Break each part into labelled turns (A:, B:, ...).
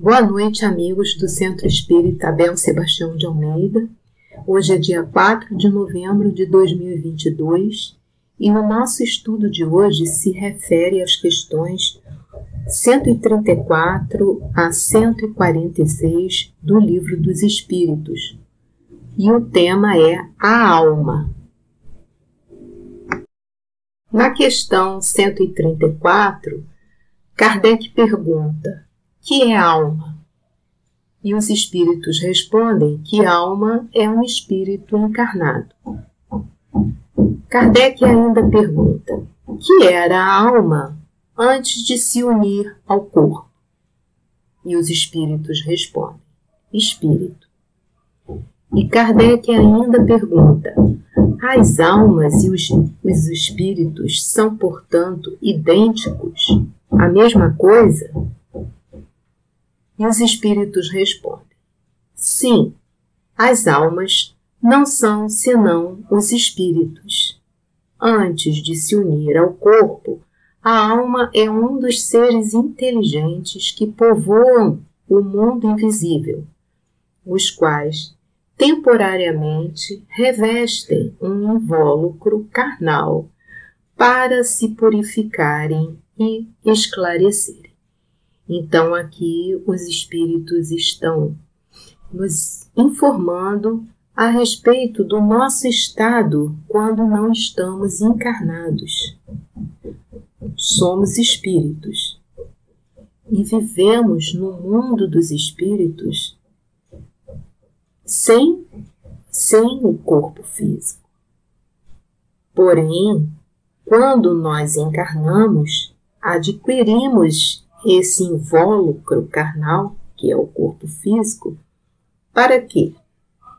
A: Boa noite, amigos do Centro Espírita Abel Sebastião de Almeida. Hoje é dia 4 de novembro de 2022 e o nosso estudo de hoje se refere às questões 134 a 146 do Livro dos Espíritos. E o tema é a alma. Na questão 134, Kardec pergunta: que é alma? E os espíritos respondem que alma é um espírito encarnado. Kardec ainda pergunta: que era a alma antes de se unir ao corpo? E os espíritos respondem: espírito. E Kardec ainda pergunta: as almas e os, os espíritos são, portanto, idênticos? A mesma coisa? E os espíritos respondem: Sim, as almas não são senão os espíritos. Antes de se unir ao corpo, a alma é um dos seres inteligentes que povoam o mundo invisível, os quais temporariamente revestem um invólucro carnal para se purificarem e esclarecerem. Então, aqui os espíritos estão nos informando a respeito do nosso estado quando não estamos encarnados. Somos espíritos e vivemos no mundo dos espíritos sem, sem o corpo físico. Porém, quando nós encarnamos, adquirimos esse invólucro carnal, que é o corpo físico, para quê?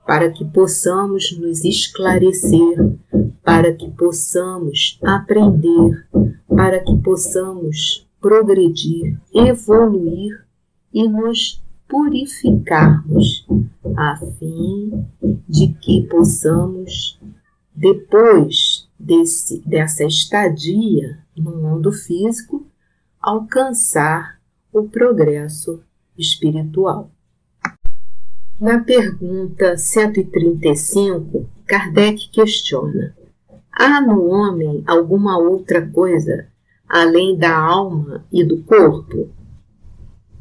A: Para que possamos nos esclarecer, para que possamos aprender, para que possamos progredir, evoluir e nos purificarmos, a fim de que possamos, depois desse, dessa estadia no mundo físico, alcançar o progresso espiritual. Na pergunta 135, Kardec questiona: há no homem alguma outra coisa além da alma e do corpo?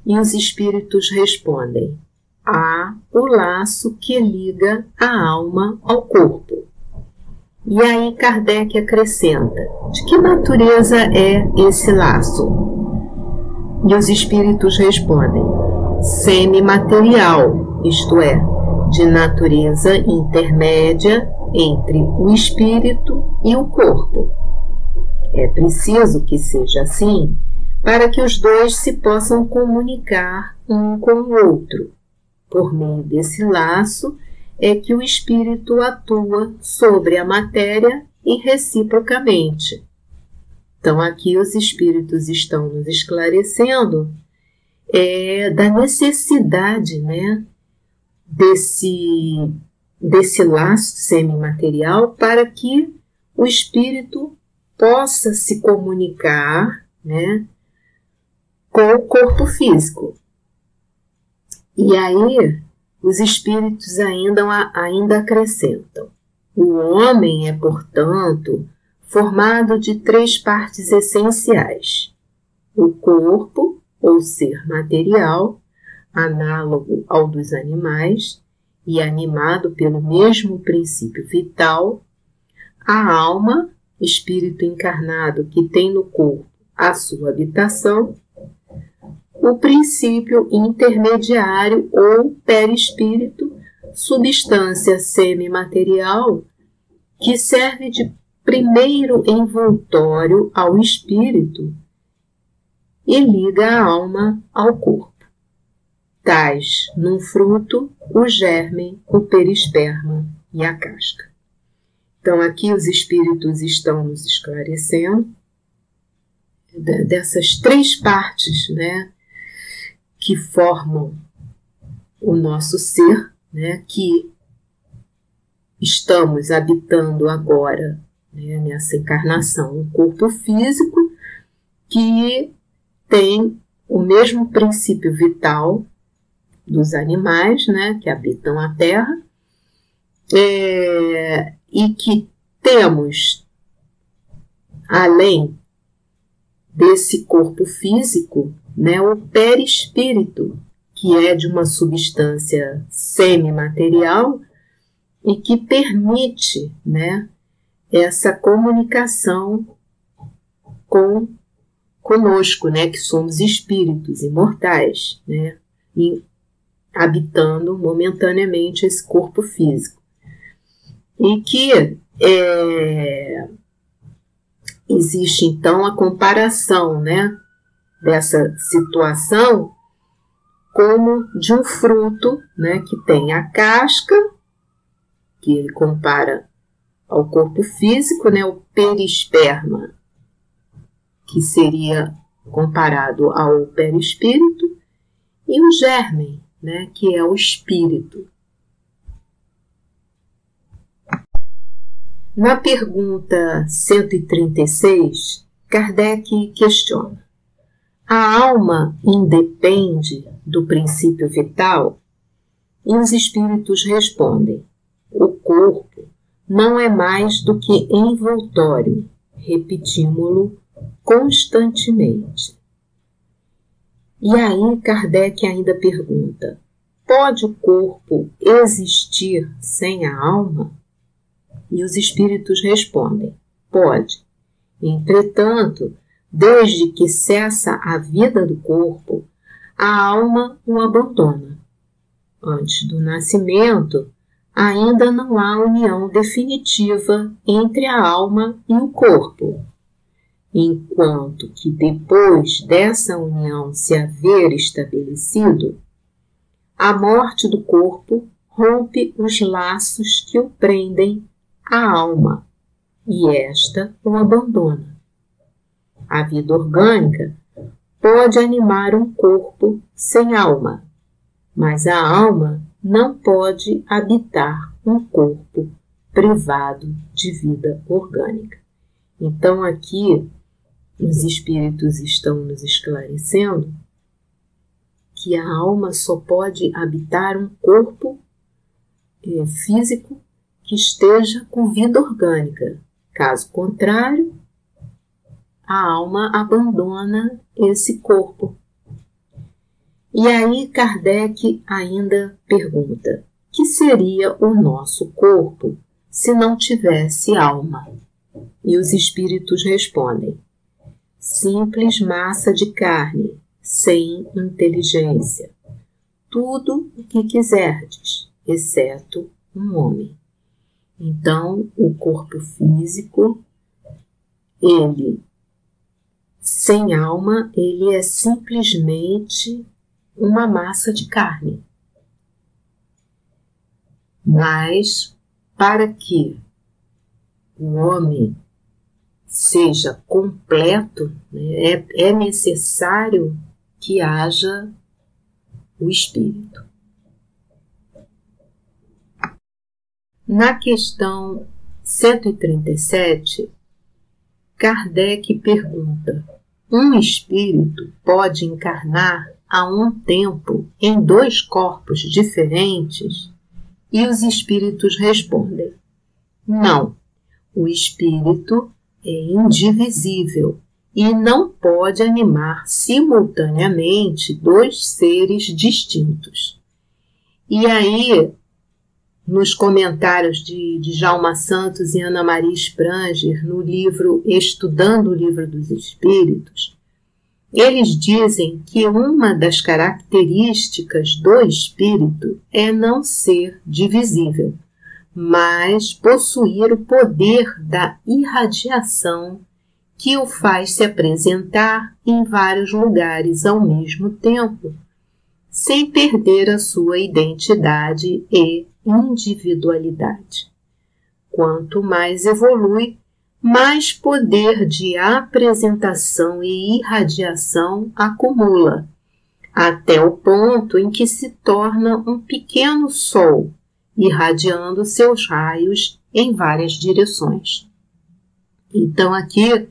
A: E os espíritos respondem: há o laço que liga a alma ao corpo. E aí Kardec acrescenta: de que natureza é esse laço? E os espíritos respondem: semimaterial, isto é, de natureza intermédia entre o espírito e o corpo. É preciso que seja assim para que os dois se possam comunicar um com o outro. Por meio desse laço, é que o espírito atua sobre a matéria e reciprocamente. Então, aqui os espíritos estão nos esclarecendo é, da necessidade né, desse, desse laço semimaterial para que o espírito possa se comunicar né, com o corpo físico. E aí, os espíritos ainda, ainda acrescentam: o homem é, portanto, formado de três partes essenciais: o corpo, ou ser material, análogo ao dos animais e animado pelo mesmo princípio vital, a alma, espírito encarnado que tem no corpo a sua habitação, o princípio intermediário ou perispírito, substância semimaterial que serve de primeiro envoltório ao espírito e liga a alma ao corpo. Tais, num fruto, o germe, o perisperma e a casca. Então, aqui os espíritos estão nos esclarecendo dessas três partes, né, que formam o nosso ser, né, que estamos habitando agora né, nessa encarnação, um corpo físico que tem o mesmo princípio vital dos animais, né, que habitam a Terra, é, e que temos, além desse corpo físico, né, o perispírito, que é de uma substância semimaterial e que permite né, essa comunicação com conosco, né, que somos espíritos imortais, né, e habitando momentaneamente esse corpo físico. E que é, existe então a comparação, né, dessa situação como de um fruto, né, que tem a casca, que ele compara ao corpo físico, né, o perisperma, que seria comparado ao perispírito, e o germe, né, que é o espírito. Na pergunta 136, Kardec questiona: a alma independe do princípio vital? E os espíritos respondem: o corpo não é mais do que envoltório, repetimos-lo constantemente. E aí Kardec ainda pergunta: pode o corpo existir sem a alma? E os espíritos respondem: pode. Entretanto, Desde que cessa a vida do corpo, a alma o abandona. Antes do nascimento, ainda não há união definitiva entre a alma e o corpo, enquanto que depois dessa união se haver estabelecido, a morte do corpo rompe os laços que o prendem à alma e esta o abandona. A vida orgânica pode animar um corpo sem alma, mas a alma não pode habitar um corpo privado de vida orgânica. Então, aqui, os espíritos estão nos esclarecendo que a alma só pode habitar um corpo é, físico que esteja com vida orgânica. Caso contrário, a alma abandona esse corpo. E aí Kardec ainda pergunta: que seria o nosso corpo se não tivesse alma? E os espíritos respondem: simples massa de carne, sem inteligência. Tudo o que quiserdes, exceto um homem. Então, o corpo físico, ele sem alma, ele é simplesmente uma massa de carne. Mas para que o homem seja completo, né, é, é necessário que haja o espírito. Na questão 137, Kardec pergunta: um espírito pode encarnar a um tempo em dois corpos diferentes? E os espíritos respondem: Não, o espírito é indivisível e não pode animar simultaneamente dois seres distintos. E aí nos comentários de, de Jalma Santos e Ana Maria Spranger, no livro Estudando o Livro dos Espíritos, eles dizem que uma das características do espírito é não ser divisível, mas possuir o poder da irradiação que o faz se apresentar em vários lugares ao mesmo tempo, sem perder a sua identidade e individualidade. Quanto mais evolui, mais poder de apresentação e irradiação acumula, até o ponto em que se torna um pequeno sol, irradiando seus raios em várias direções. Então, aqui,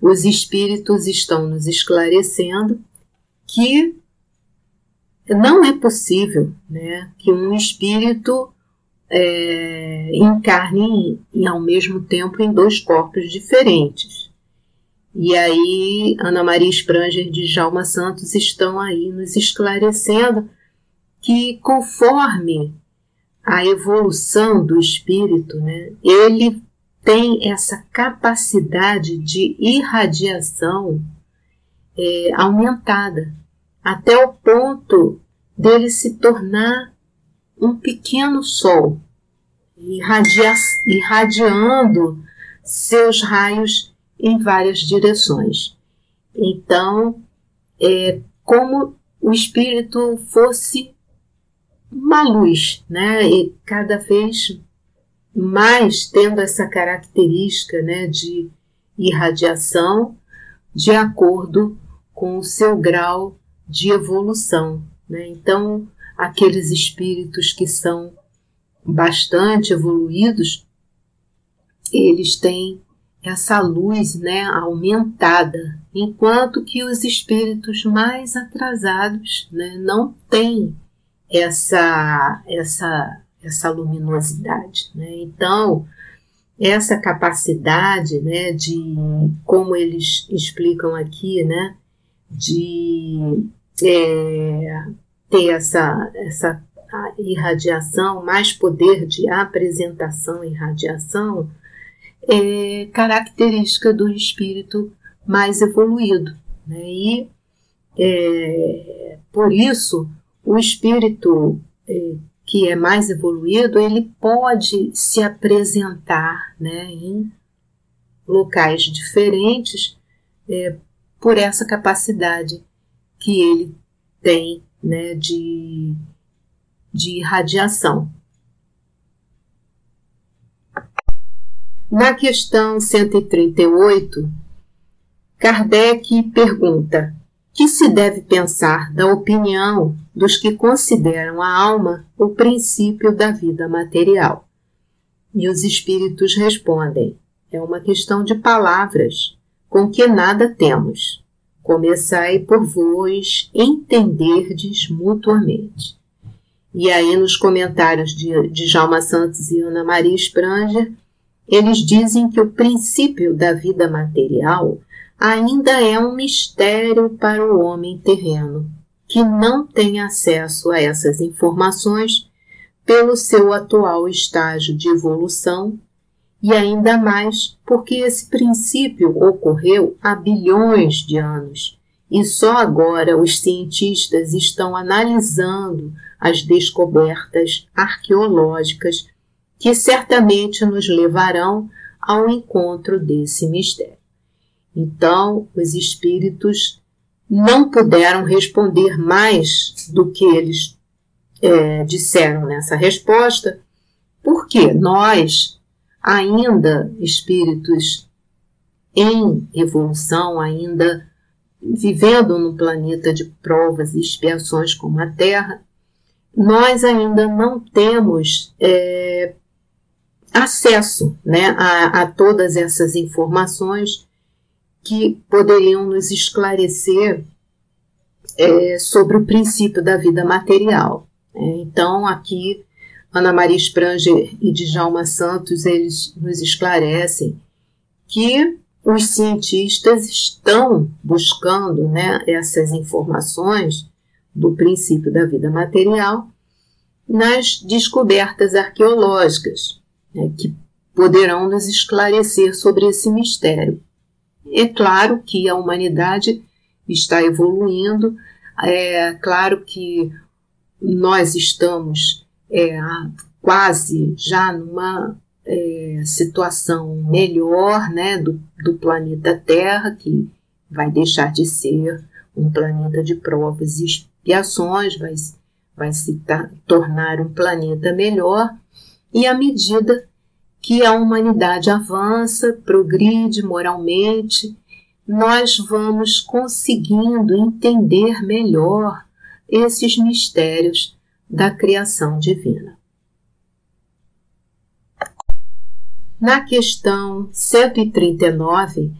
A: os espíritos estão nos esclarecendo que não é possível né, que um espírito é, encarne em, ao mesmo tempo em dois corpos diferentes. E aí, Ana Maria Spranger de Jalma Santos estão aí nos esclarecendo que conforme a evolução do espírito, né, ele tem essa capacidade de irradiação é, aumentada, até o ponto dele se tornar um pequeno sol, irradia irradiando seus raios em várias direções. Então, é como o espírito fosse uma luz, né? E cada vez mais tendo essa característica, né, de irradiação de acordo com o seu grau de evolução. Né? Então, aqueles espíritos que são bastante evoluídos, eles têm essa luz né, aumentada, enquanto que os espíritos mais atrasados né, não têm essa, essa, essa luminosidade. Né? Então, essa capacidade né, de, como eles explicam aqui, né, de é, ter essa, essa irradiação, mais poder de apresentação e radiação, é característica do espírito mais evoluído. Né? E é, por isso o espírito é, que é mais evoluído, ele pode se apresentar né, em locais diferentes é, por essa capacidade que ele tem né, de, de radiação. Na questão 138, Kardec pergunta: que se deve pensar da opinião dos que consideram a alma o princípio da vida material? E os espíritos respondem: é uma questão de palavras com que nada temos. Começai por vos entenderdes mutuamente. E aí, nos comentários de, de Jalma Santos e Ana Maria Spranger, eles dizem que o princípio da vida material ainda é um mistério para o homem terreno, que não tem acesso a essas informações pelo seu atual estágio de evolução e ainda mais porque esse princípio ocorreu há bilhões de anos e só agora os cientistas estão analisando as descobertas arqueológicas que certamente nos levarão ao encontro desse mistério. Então, os espíritos não puderam responder mais do que eles é, disseram nessa resposta, porque nós, ainda espíritos em evolução, ainda vivendo num planeta de provas e expiações como a Terra, nós ainda não temos é, acesso né, a, a todas essas informações que poderiam nos esclarecer é, sobre o princípio da vida material. É, então, aqui, Ana Maria Spranger e Djalma Santos, eles nos esclarecem que os cientistas estão buscando né, essas informações do princípio da vida material nas descobertas arqueológicas, né, que poderão nos esclarecer sobre esse mistério. É claro que a humanidade está evoluindo, é claro que nós estamos é, quase já numa é, situação melhor né, do, do planeta Terra, que vai deixar de ser um planeta de provas e expiações, vai, vai se tornar um planeta melhor, e à medida que a humanidade avança, progride moralmente, nós vamos conseguindo entender melhor esses mistérios da criação divina. Na questão 139,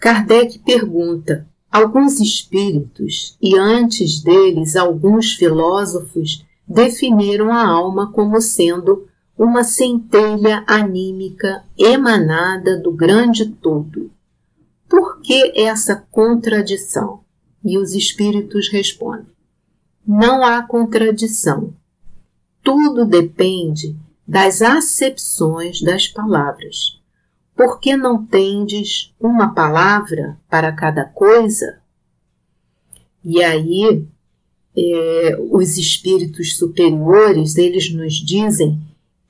A: Kardec pergunta alguns espíritos e antes deles alguns filósofos definiram a alma como sendo uma centelha anímica emanada do grande todo. Por que essa contradição? E os espíritos respondem: não há contradição. Tudo depende das acepções das palavras. Por que não tendes uma palavra para cada coisa? E aí, é, os espíritos superiores, eles nos dizem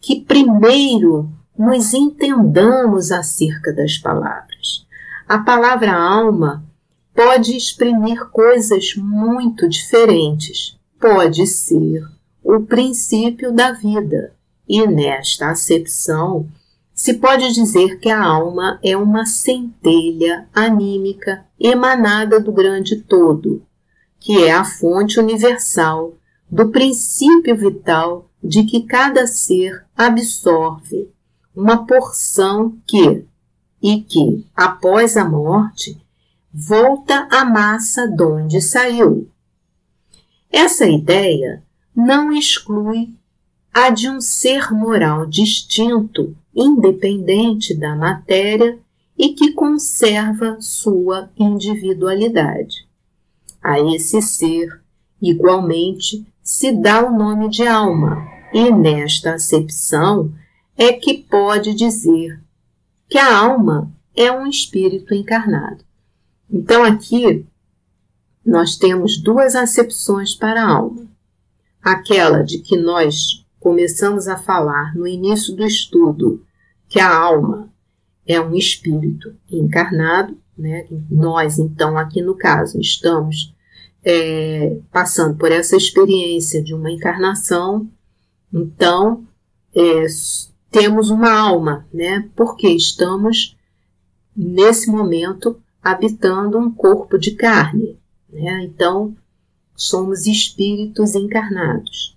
A: que primeiro nos entendamos acerca das palavras. A palavra alma pode exprimir coisas muito diferentes. Pode ser o princípio da vida, e nesta acepção se pode dizer que a alma é uma centelha anímica emanada do grande todo, que é a fonte universal do princípio vital de que cada ser absorve uma porção que, e que, após a morte, volta à massa de onde saiu. Essa ideia não exclui a de um ser moral distinto independente da matéria e que conserva sua individualidade. A esse ser, igualmente, se dá o nome de alma, e nesta acepção é que pode dizer que a alma é um espírito encarnado. Então, aqui nós temos duas acepções para a alma. Aquela de que nós começamos a falar no início do estudo que a alma é um espírito encarnado, né? Nós, então, aqui no caso, estamos é, passando por essa experiência de uma encarnação, então é, temos uma alma, né? Porque estamos nesse momento habitando um corpo de carne, né? Então somos espíritos encarnados.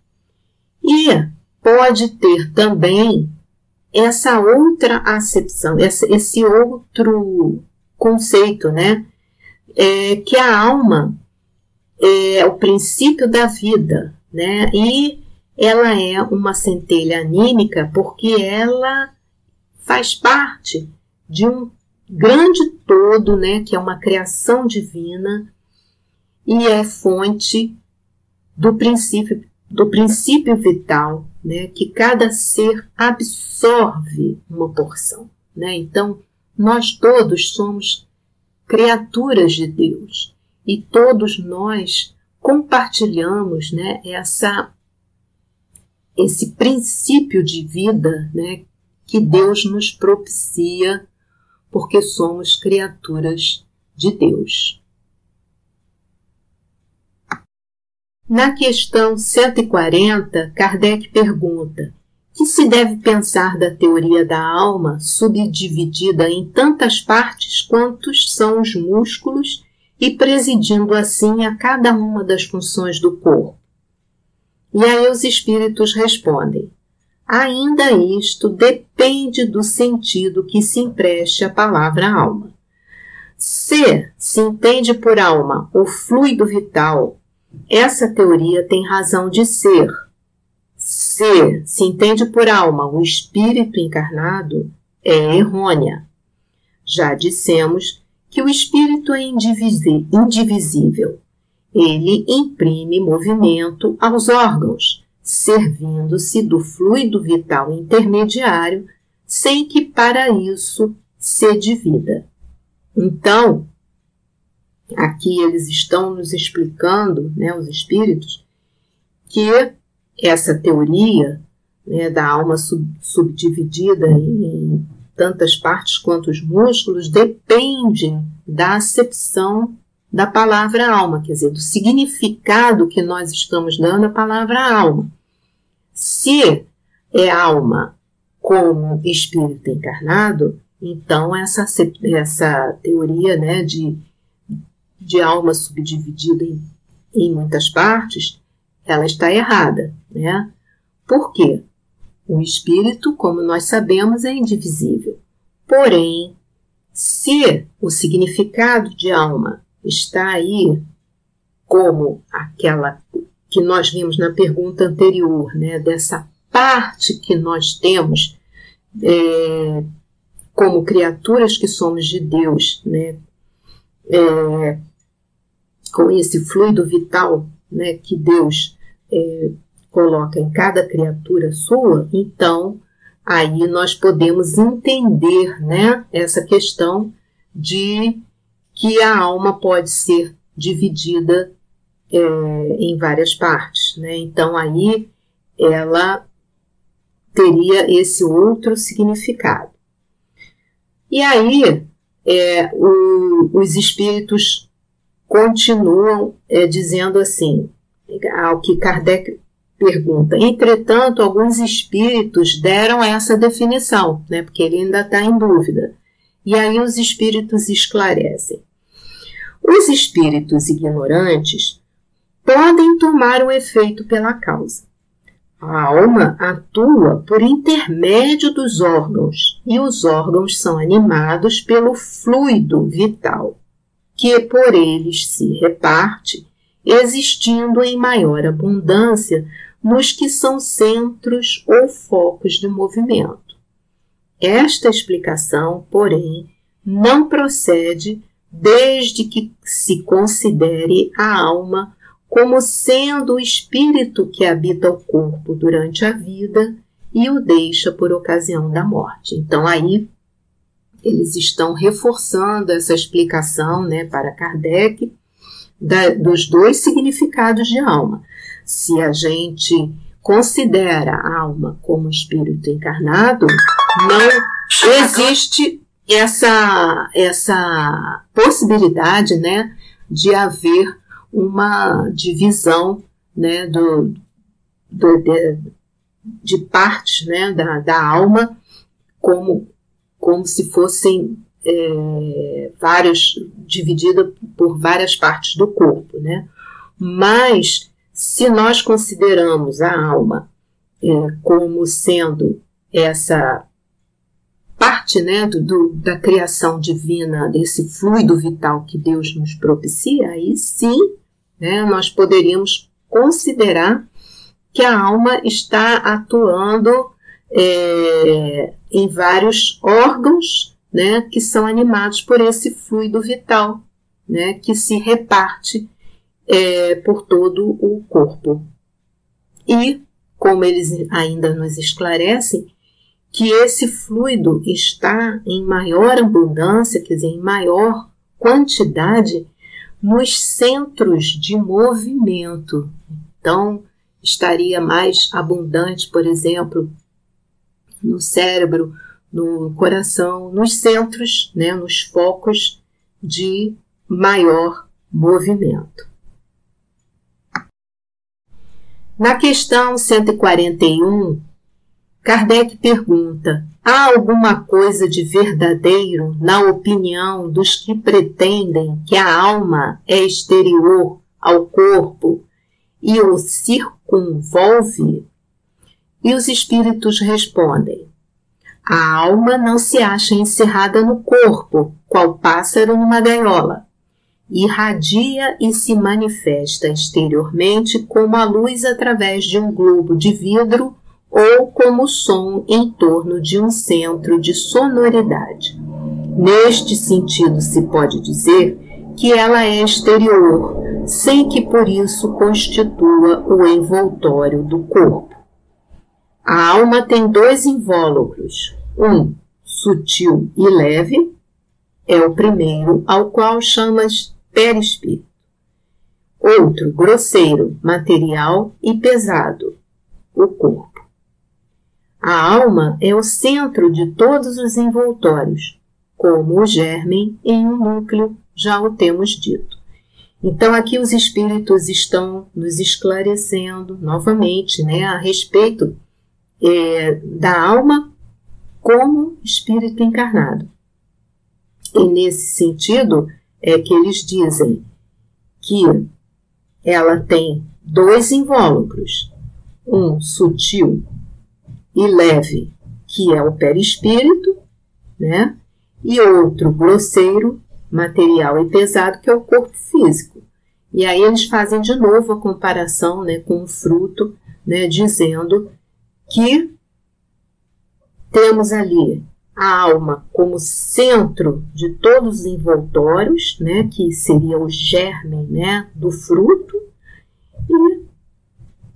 A: E pode ter também essa outra acepção, esse outro conceito, né? É que a alma é o princípio da vida, né? E ela é uma centelha anímica porque ela faz parte de um grande todo, né? Que é uma criação divina e é fonte do princípio do princípio vital, né, que cada ser absorve uma porção. Né? Então, nós todos somos criaturas de Deus e todos nós compartilhamos né, essa, esse princípio de vida né, que Deus nos propicia porque somos criaturas de Deus. Na questão 140, Kardec pergunta: que se deve pensar da teoria da alma subdividida em tantas partes quantos são os músculos e presidindo assim a cada uma das funções do corpo? E aí os espíritos respondem: ainda isto depende do sentido que se empreste à palavra alma. Se se entende por alma o fluido vital essa teoria tem razão de ser. Se se entende por alma o espírito encarnado, é errônea. Já dissemos que o espírito é indivisível. Ele imprime movimento aos órgãos, servindo-se do fluido vital intermediário, sem que para isso se divida. Então, aqui eles estão nos explicando, né, os espíritos, que essa teoria né, da alma sub, subdividida em, tantas partes quanto os músculos depende da acepção da palavra alma, quer dizer, do significado que nós estamos dando à palavra alma. Se é alma como espírito encarnado, então essa, essa teoria né, de de alma subdividida em, em muitas partes, ela está errada, né? Por quê? O espírito, como nós sabemos, é indivisível. Porém, se o significado de alma está aí como aquela que nós vimos na pergunta anterior, né, dessa parte que nós temos é, como criaturas que somos de Deus, né, é, com esse fluido vital né, que Deus é, coloca em cada criatura sua, então aí nós podemos entender né, essa questão de que a alma pode ser dividida é, em várias partes. Né? Então aí ela teria esse outro significado. E aí é, o, os espíritos continuam é, dizendo assim, ao que Kardec pergunta. Entretanto, alguns espíritos deram essa definição, né, porque ele ainda está em dúvida. E aí os espíritos esclarecem. Os espíritos ignorantes podem tomar o efeito pela causa. A alma atua por intermédio dos órgãos e os órgãos são animados pelo fluido vital, que por eles se reparte, existindo em maior abundância nos que são centros ou focos de movimento. Esta explicação, porém, não procede desde que se considere a alma como sendo o espírito que habita o corpo durante a vida e o deixa por ocasião da morte. Então aí eles estão reforçando essa explicação, né, para Kardec da, dos dois significados de alma. Se a gente considera a alma como espírito encarnado, não existe essa essa possibilidade, né, de haver uma divisão né, do, do de, de, partes né, da, da alma como, como se fossem é, várias dividida por várias partes do corpo, né? Mas se nós consideramos a alma é, como sendo essa parte né, do, da criação divina, desse fluido vital que Deus nos propicia, aí sim né, nós poderíamos considerar que a alma está atuando é, em vários órgãos né, que são animados por esse fluido vital, né, que se reparte é, por todo o corpo. E, como eles ainda nos esclarecem, que esse fluido está em maior abundância, quer dizer, em maior quantidade nos centros de movimento. Então, estaria mais abundante, por exemplo, no cérebro, no coração, nos centros, né, nos focos de maior movimento. Na questão 141, Kardec pergunta: há alguma coisa de verdadeiro na opinião dos que pretendem que a alma é exterior ao corpo e o circunvolve? E os espíritos respondem: a alma não se acha encerrada no corpo, qual pássaro numa gaiola. Irradia e se manifesta exteriormente como a luz através de um globo de vidro ou como som em torno de um centro de sonoridade. Neste sentido, se pode dizer que ela é exterior, sem que por isso constitua o envoltório do corpo. A alma tem dois invólucros, um sutil e leve, é o primeiro, ao qual chamas perispírito. Outro grosseiro, material e pesado, o corpo. A alma é o centro de todos os envoltórios, como o germe em um núcleo, já o temos dito. Então, aqui os espíritos estão nos esclarecendo novamente né, a respeito é, da alma como espírito encarnado. E nesse sentido é que eles dizem que ela tem dois invólucros, um sutil e leve, que é o perispírito, né? E outro grosseiro, material e pesado, que é o corpo físico. E aí eles fazem de novo a comparação né, com o fruto, né, dizendo que temos ali a alma como centro de todos os envoltórios, né, que seria o germe né, do fruto, e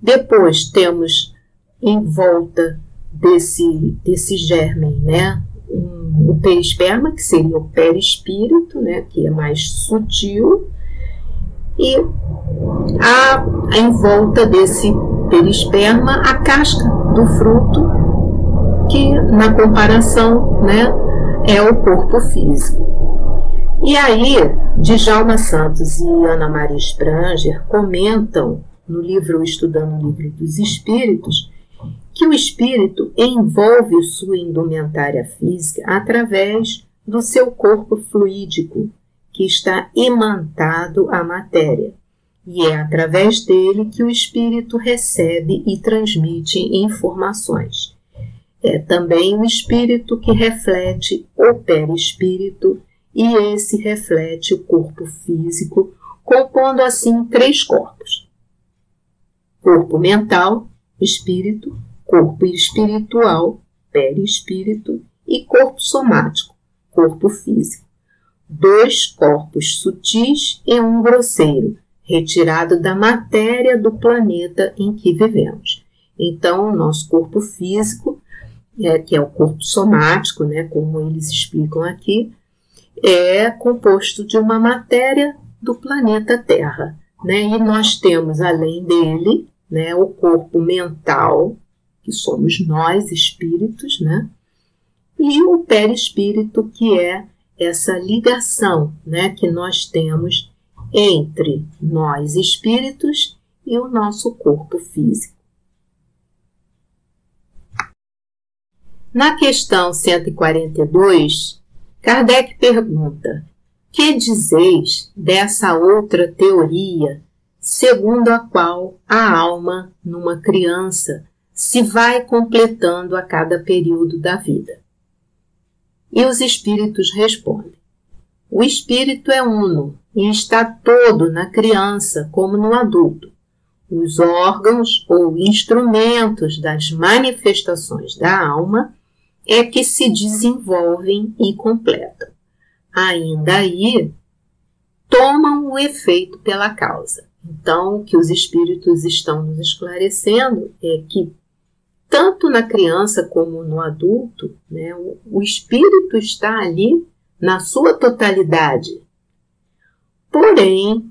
A: depois temos em volta desse, desse germe né, um, o perisperma, que seria o perispírito, né, que é mais sutil, e a, em volta desse perisperma a casca do fruto que na comparação né, é o corpo físico. E aí, Djalma Santos e Ana Maria Spranger comentam no livro Estudando o Livro dos Espíritos que o espírito envolve sua indumentária física através do seu corpo fluídico, que está imantado à matéria, e é através dele que o espírito recebe e transmite informações. É também o espírito que reflete o perispírito e esse reflete o corpo físico, compondo assim três corpos: corpo mental, espírito, corpo espiritual, perispírito e corpo somático, corpo físico. Dois corpos sutis e um grosseiro, retirado da matéria do planeta em que vivemos. Então, o nosso corpo físico é, que é o corpo somático, né, como eles explicam aqui, é composto de uma matéria do planeta Terra. Né, e nós temos, além dele, né, o corpo mental, que somos nós, espíritos, né, e o perispírito, que é essa ligação né, que nós temos entre nós, espíritos, e o nosso corpo físico. Na questão 142, Kardec pergunta: Que dizeis dessa outra teoria, segundo a qual a alma, numa criança, se vai completando a cada período da vida? E os espíritos respondem: O espírito é uno e está todo na criança como no adulto. Os órgãos ou instrumentos das manifestações da alma é que se desenvolvem e completam. Ainda aí, tomam o efeito pela causa. Então, o que os espíritos estão nos esclarecendo é que, tanto na criança como no adulto, né, o, o espírito está ali na sua totalidade. Porém,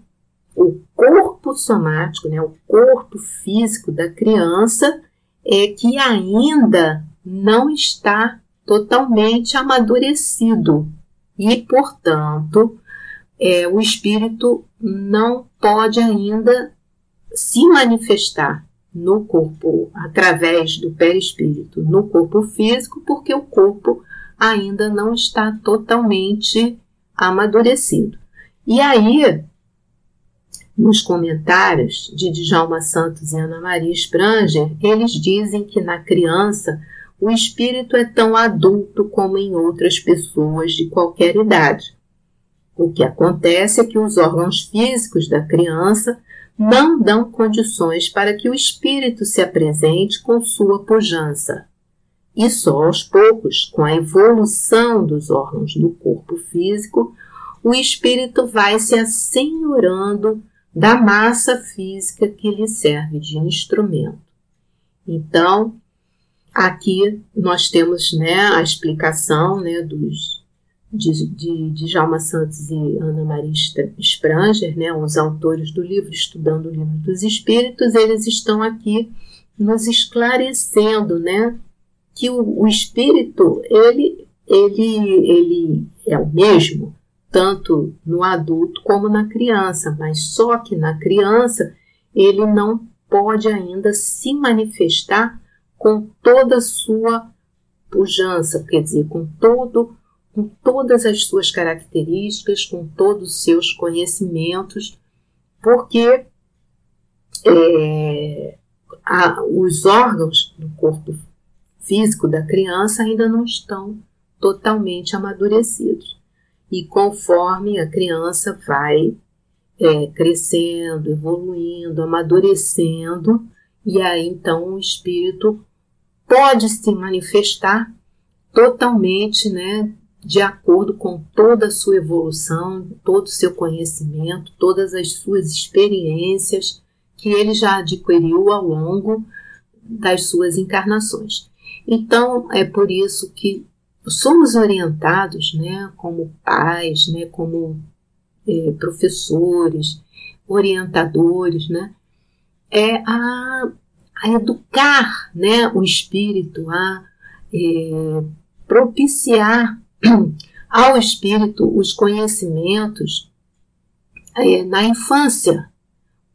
A: o corpo somático, né, o corpo físico da criança, é que ainda não está totalmente amadurecido e, portanto, é, o espírito não pode ainda se manifestar no corpo através do perispírito, no corpo físico, porque o corpo ainda não está totalmente amadurecido. E aí, nos comentários de Djalma Santos e Ana Maria Spranger, eles dizem que na criança o espírito é tão adulto como em outras pessoas de qualquer idade. O que acontece é que os órgãos físicos da criança não dão condições para que o espírito se apresente com sua pujança. E só aos poucos, com a evolução dos órgãos do corpo físico, o espírito vai se assenhorando da massa física que lhe serve de instrumento. Então, Aqui nós temos né, a explicação né, dos, de, de, de Jalma Santos e Ana Maria Spranger, né, os autores do livro Estudando o Livro dos Espíritos, eles estão aqui nos esclarecendo né, que o, o espírito ele, ele, ele é o mesmo, tanto no adulto como na criança, mas só que na criança ele não pode ainda se manifestar com toda a sua pujança, quer dizer, com todo com todas as suas características, com todos os seus conhecimentos, porque é, a, os órgãos do corpo físico da criança ainda não estão totalmente amadurecidos. e conforme a criança vai é, crescendo, evoluindo, amadurecendo, e aí então o espírito pode se manifestar totalmente, né, de acordo com toda a sua evolução, todo o seu conhecimento, todas as suas experiências que ele já adquiriu ao longo das suas encarnações. Então, é por isso que somos orientados, né, como pais, né, como é, professores, orientadores, né, é a, a educar, né, o espírito, a é, propiciar ao espírito os conhecimentos é, na infância.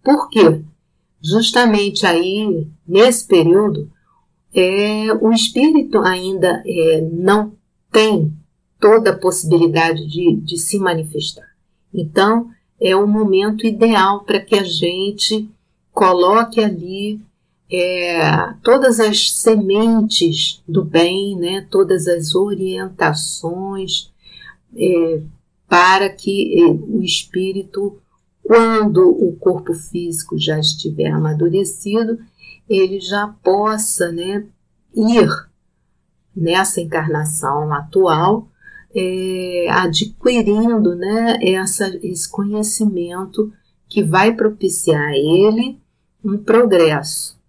A: Por quê? Justamente aí, nesse período, é, o espírito ainda é, não tem toda a possibilidade de, de se manifestar. Então, é o momento ideal para que a gente coloque ali é, todas as sementes do bem, né, todas as orientações é, para que é, o espírito, quando o corpo físico já estiver amadurecido, ele já possa né, ir nessa encarnação atual é, adquirindo né, essa, esse conhecimento que vai propiciar a ele um progresso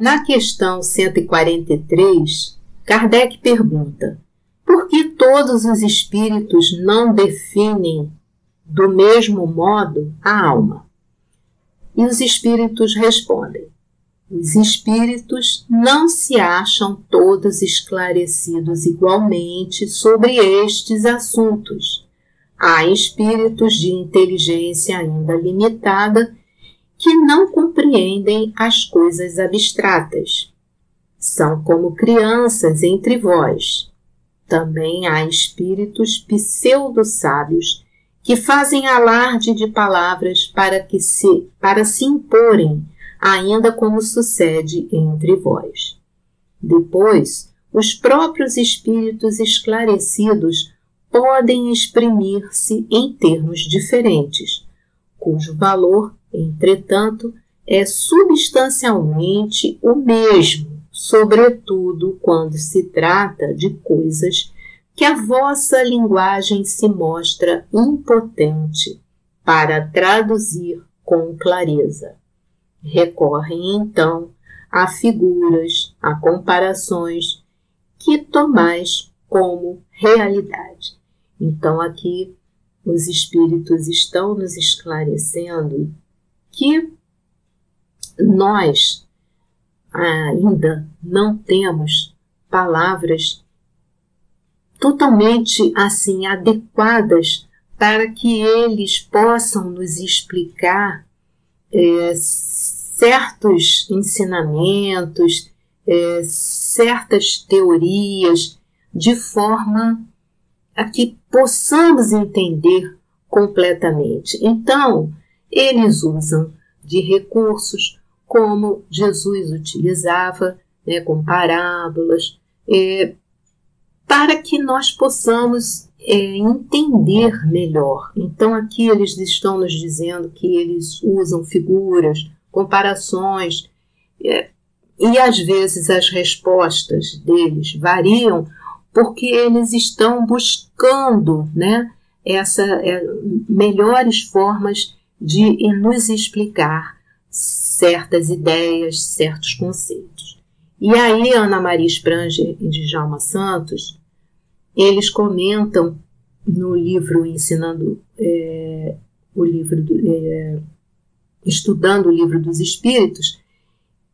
A: na questão 143, Kardec pergunta: por que todos os espíritos não definem do mesmo modo a alma? E os espíritos respondem: os espíritos não se acham todos esclarecidos igualmente sobre estes assuntos. Há espíritos de inteligência ainda limitada que não compreendem as coisas abstratas. São como crianças entre vós. Também há espíritos pseudo-sábios que fazem alarde de palavras para que se para se imporem, ainda como sucede entre vós. Depois, os próprios espíritos esclarecidos podem exprimir-se em termos diferentes, cujo valor Entretanto, é substancialmente o mesmo, sobretudo quando se trata de coisas que a vossa linguagem se mostra impotente para traduzir com clareza. Recorrem então a figuras, a comparações que tomais como realidade. Então aqui os espíritos estão nos esclarecendo que nós ainda não temos palavras totalmente assim adequadas para que eles possam nos explicar é, certos ensinamentos, é, certas teorias, de forma a que possamos entender completamente. Então, eles usam de recursos como Jesus utilizava, né, com parábolas, é, para que nós possamos é, entender melhor. Então, aqui eles estão nos dizendo que eles usam figuras, comparações, é, e às vezes as respostas deles variam porque eles estão buscando né, essa, é, melhores formas de nos explicar certas ideias, certos conceitos. E aí, Ana Maria Spranger e Djalma Santos, eles comentam no livro Ensinando é, o livro do, é, Estudando o Livro dos Espíritos,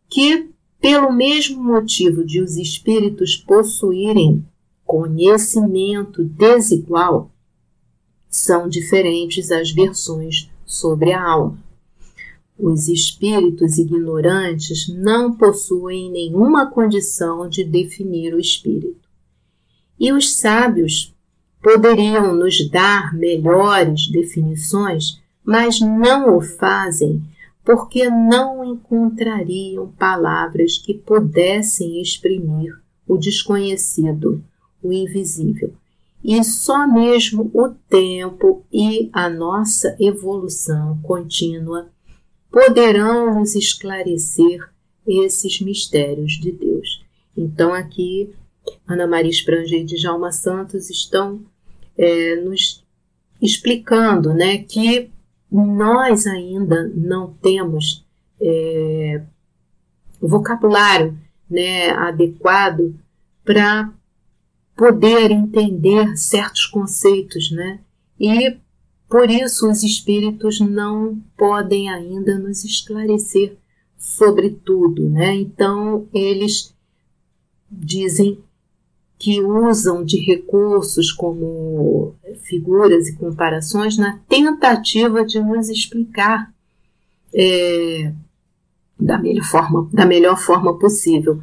A: que pelo mesmo motivo de os espíritos possuírem conhecimento desigual, são diferentes as versões sobre a alma. Os espíritos ignorantes não possuem nenhuma condição de definir o espírito. E os sábios poderiam nos dar melhores definições, mas não o fazem porque não encontrariam palavras que pudessem exprimir o desconhecido, o invisível. E só mesmo o tempo e a nossa evolução contínua poderão nos esclarecer esses mistérios de Deus. Então, aqui, Ana Maria Spranger e Djalma Santos estão é, nos explicando né, que nós ainda não temos é, vocabulário né, adequado para poder entender certos conceitos, né? E por isso os espíritos não podem ainda nos esclarecer sobre tudo, né? Então eles dizem que usam de recursos como figuras e comparações na tentativa de nos explicar é, da, melhor forma, da melhor forma possível.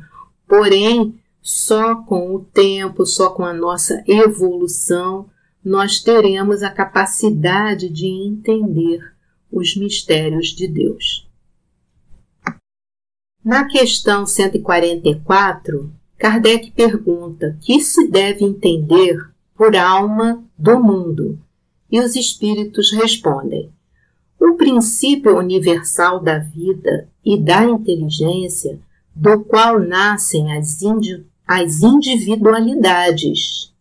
A: Porém, só com o tempo, só com a nossa evolução, nós teremos a capacidade de entender os mistérios de Deus. Na questão 144, Kardec pergunta: que se deve entender por alma do mundo? E os espíritos respondem: o princípio universal da vida e da inteligência, do qual nascem as, as individualidades.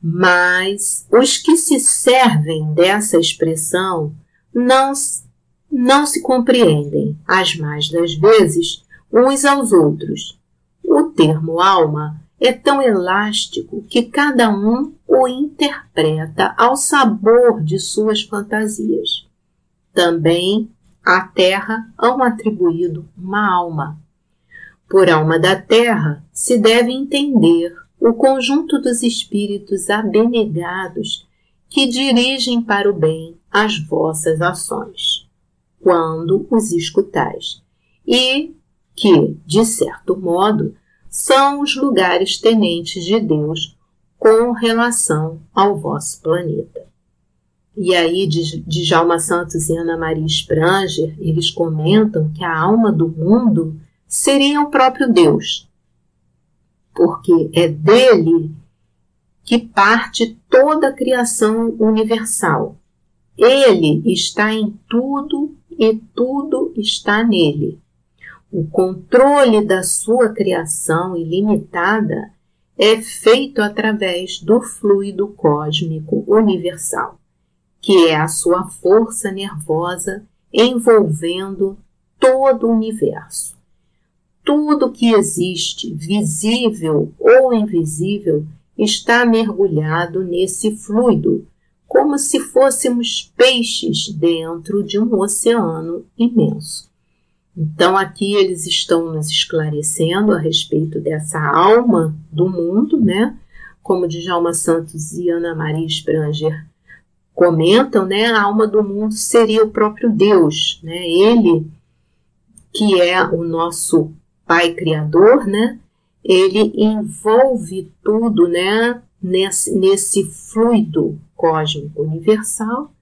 A: Mas os que se servem dessa expressão não, não se compreendem, as mais das vezes, uns aos outros. O termo alma é tão elástico que cada um o interpreta ao sabor de suas fantasias. Também à terra hão atribuído uma alma. Por alma da terra se deve entender o conjunto dos espíritos abnegados que dirigem para o bem as vossas ações, quando os escutais, e que, de certo modo, são os lugares tenentes de Deus com relação ao vosso planeta. E aí, Djalma Santos e Ana Maria Spranger, eles comentam que a alma do mundo seria o próprio Deus, porque é dele que parte toda a criação universal. Ele está em tudo e tudo está nele. O controle da sua criação ilimitada é feito através do fluido cósmico universal que é a sua força nervosa envolvendo todo o universo. Tudo que existe, visível ou invisível, está mergulhado nesse fluido, como se fôssemos peixes dentro de um oceano imenso. Então, aqui eles estão nos esclarecendo a respeito dessa alma do mundo, né? Como Djalma Santos e Ana Maria Spranger comentam, né, a alma do mundo seria o próprio Deus, né? Ele que é o nosso Pai criador, né? Ele envolve tudo, né, nesse, nesse fluido cósmico universal,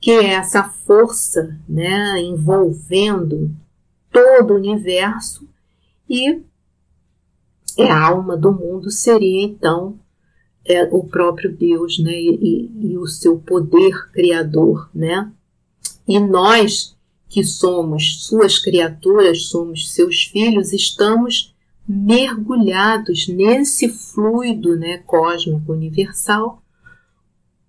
A: que é essa força, né, envolvendo todo o universo e é a alma do mundo seria então é o próprio Deus, né, e, e, o seu poder criador, né? E nós que somos suas criaturas, somos seus filhos, estamos mergulhados nesse fluido, né, cósmico universal,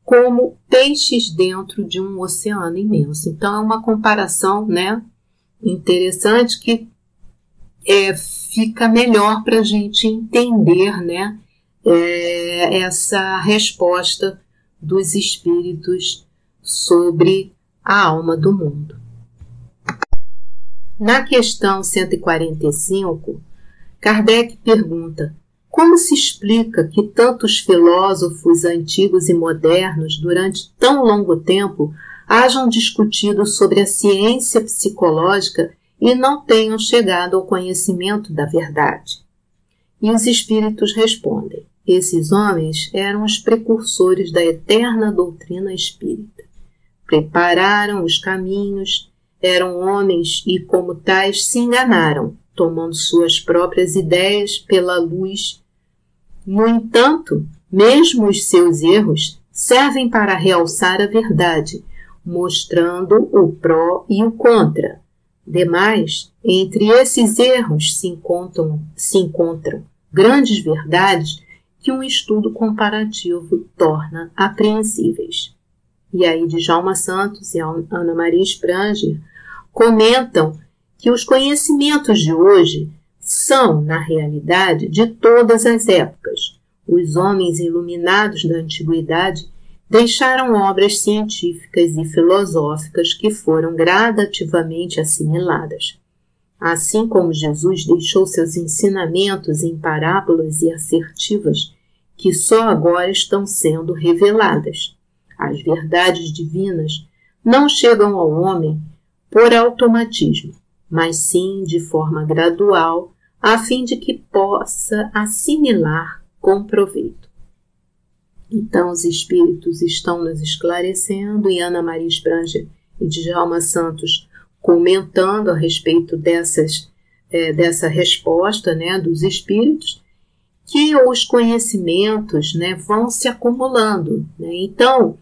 A: como peixes dentro de um oceano imenso. Então é uma comparação, né, interessante que é, fica melhor para a gente entender, né, é, essa resposta dos espíritos sobre a alma do mundo. Na questão 145, Kardec pergunta: como se explica que tantos filósofos antigos e modernos, durante tão longo tempo, hajam discutido sobre a ciência psicológica e não tenham chegado ao conhecimento da verdade? E os espíritos respondem: esses homens eram os precursores da eterna doutrina espírita. Prepararam os caminhos, eram homens e, como tais, se enganaram, tomando suas próprias ideias pela luz. No entanto, Mesmo os seus erros servem para realçar a verdade, mostrando o pró e o contra. Demais, entre esses erros se encontram, se encontram grandes verdades que um estudo comparativo torna apreensíveis. E aí, Djalma Santos e Ana Maria Spranger comentam que os conhecimentos de hoje são, na realidade, de todas as épocas. Os homens iluminados da antiguidade deixaram obras científicas e filosóficas que foram gradativamente assimiladas. Assim como Jesus deixou seus ensinamentos em parábolas e assertivas que só agora estão sendo reveladas. As verdades divinas não chegam ao homem por automatismo, mas sim de forma gradual, a fim de que possa assimilar com proveito. Então, os espíritos estão nos esclarecendo e Ana Maria Spranger e Djalma Santos comentando a respeito dessas, é, dessa resposta né, dos espíritos, que os conhecimentos né, vão se acumulando. Né? Então,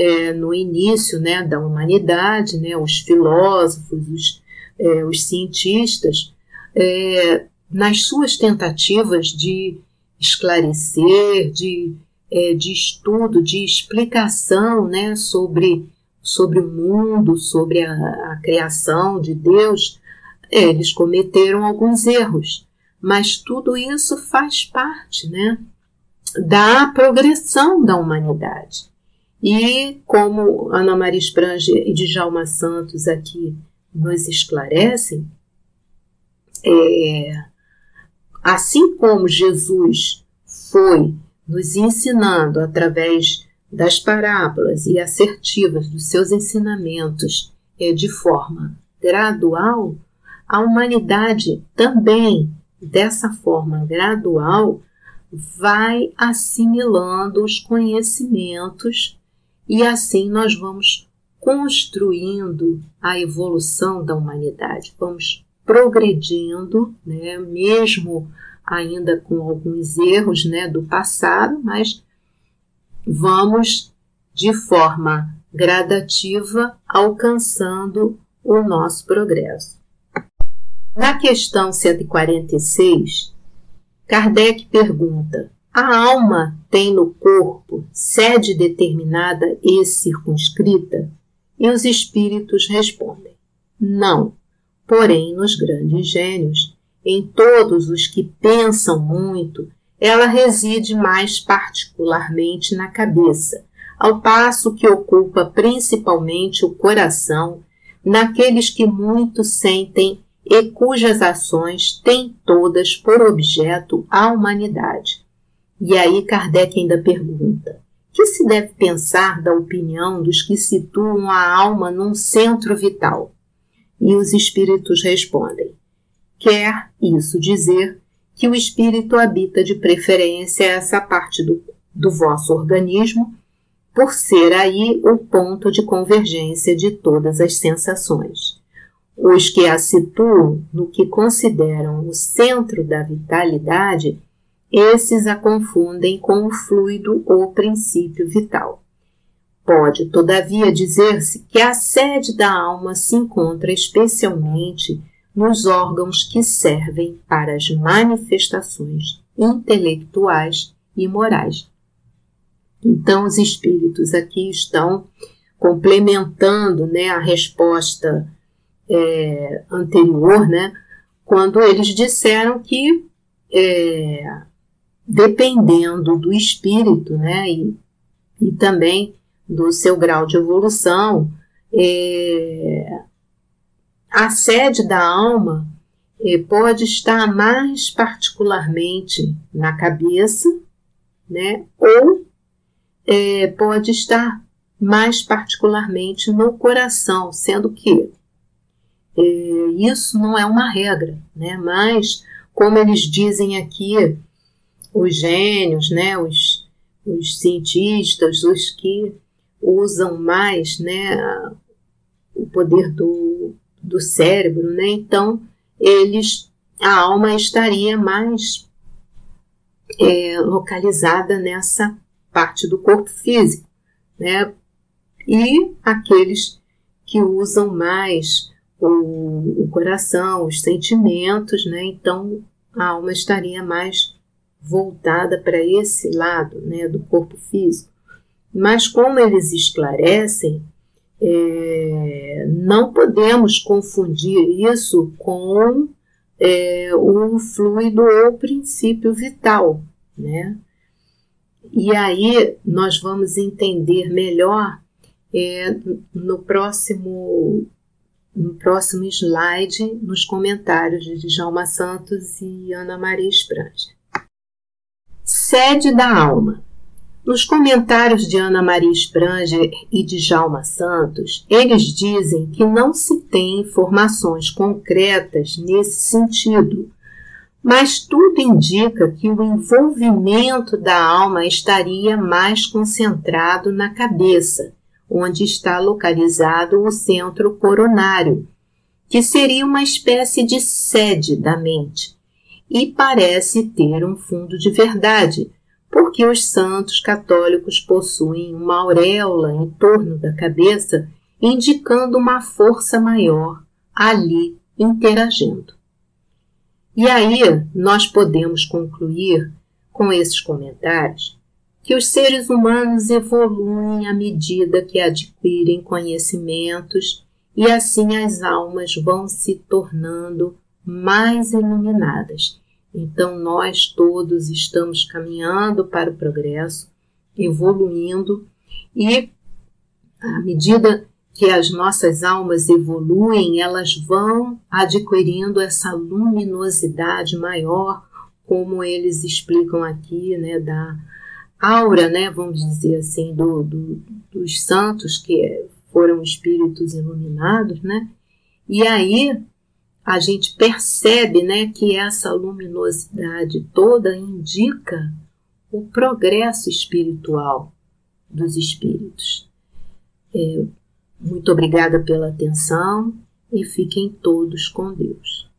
A: é, no início né, da humanidade, né, os filósofos, os, é, os cientistas, é, nas suas tentativas de esclarecer, de, é, de estudo, de explicação né, sobre sobre o mundo, sobre a, a criação de Deus, eles cometeram alguns erros, mas tudo isso faz parte, né, da progressão da humanidade. E como Ana Maria Spranger e Djalma Santos aqui nos esclarecem, é, assim como Jesus foi nos ensinando através das parábolas e assertivas dos seus ensinamentos é, de forma gradual, a humanidade também, dessa forma gradual, vai assimilando os conhecimentos e assim nós vamos construindo a evolução da humanidade, vamos progredindo, né, mesmo ainda com alguns erros né, do passado, mas vamos de forma gradativa alcançando o nosso progresso. Na questão 146, Kardec pergunta: a alma tem no corpo sede determinada e circunscrita? E os espíritos respondem: não. Porém, nos grandes gênios, em todos os que pensam muito ela reside mais particularmente na cabeça, ao passo que ocupa principalmente o coração, naqueles que muito sentem e cujas ações têm todas por objeto a humanidade. E aí Kardec ainda pergunta: que se deve pensar da opinião dos que situam a alma num centro vital? E os espíritos respondem: quer isso dizer que o espírito habita de preferência essa parte do, do vosso organismo, por ser aí o ponto de convergência de todas as sensações. Os que a situam no que consideram o centro da vitalidade, esses a confundem com o fluido ou princípio vital. Pode, todavia, dizer-se que a sede da alma se encontra especialmente nos órgãos que servem para as manifestações intelectuais e morais. Então, os espíritos aqui estão complementando né, a resposta é, anterior, né, quando eles disseram que, é, dependendo do espírito né, e, e também do seu grau de evolução, é, a sede da alma eh, pode estar mais particularmente na cabeça, né? Ou eh, pode estar mais particularmente no coração, sendo que eh, isso não é uma regra, né? Mas como eles dizem aqui, os gênios, né? Os, os cientistas, os que usam mais, né? O poder do do cérebro, né? Então, eles, a alma estaria mais é, localizada nessa parte do corpo físico, né? E aqueles que usam mais o, o coração, os sentimentos, né? Então a alma estaria mais voltada para esse lado, né, do corpo físico. Mas como eles esclarecem, é, não podemos confundir isso com é, o fluido ou princípio vital, né? E aí nós vamos entender melhor é, no próximo no próximo slide, nos comentários de Djalma Santos e Ana Maria Spranger. Sede da alma. Nos comentários de Ana Maria Spranger e de Djalma Santos, eles dizem que não se tem informações concretas nesse sentido, mas tudo indica que o envolvimento da alma estaria mais concentrado na cabeça, onde está localizado o centro coronário, que seria uma espécie de sede da mente, e parece ter um fundo de verdade, porque os santos católicos possuem uma auréola em torno da cabeça, indicando uma força maior ali interagindo. E aí nós podemos concluir com esses comentários que os seres humanos evoluem à medida que adquirem conhecimentos e assim as almas vão se tornando mais iluminadas. Então nós todos estamos caminhando para o progresso, evoluindo e à medida que as nossas almas evoluem, elas vão adquirindo essa luminosidade maior, como eles explicam aqui, né, da aura, né, vamos dizer assim, do, do, dos santos que foram espíritos iluminados, né? E aí a gente percebe, né, que essa luminosidade toda indica o progresso espiritual dos espíritos. É, muito obrigada pela atenção e fiquem todos com Deus.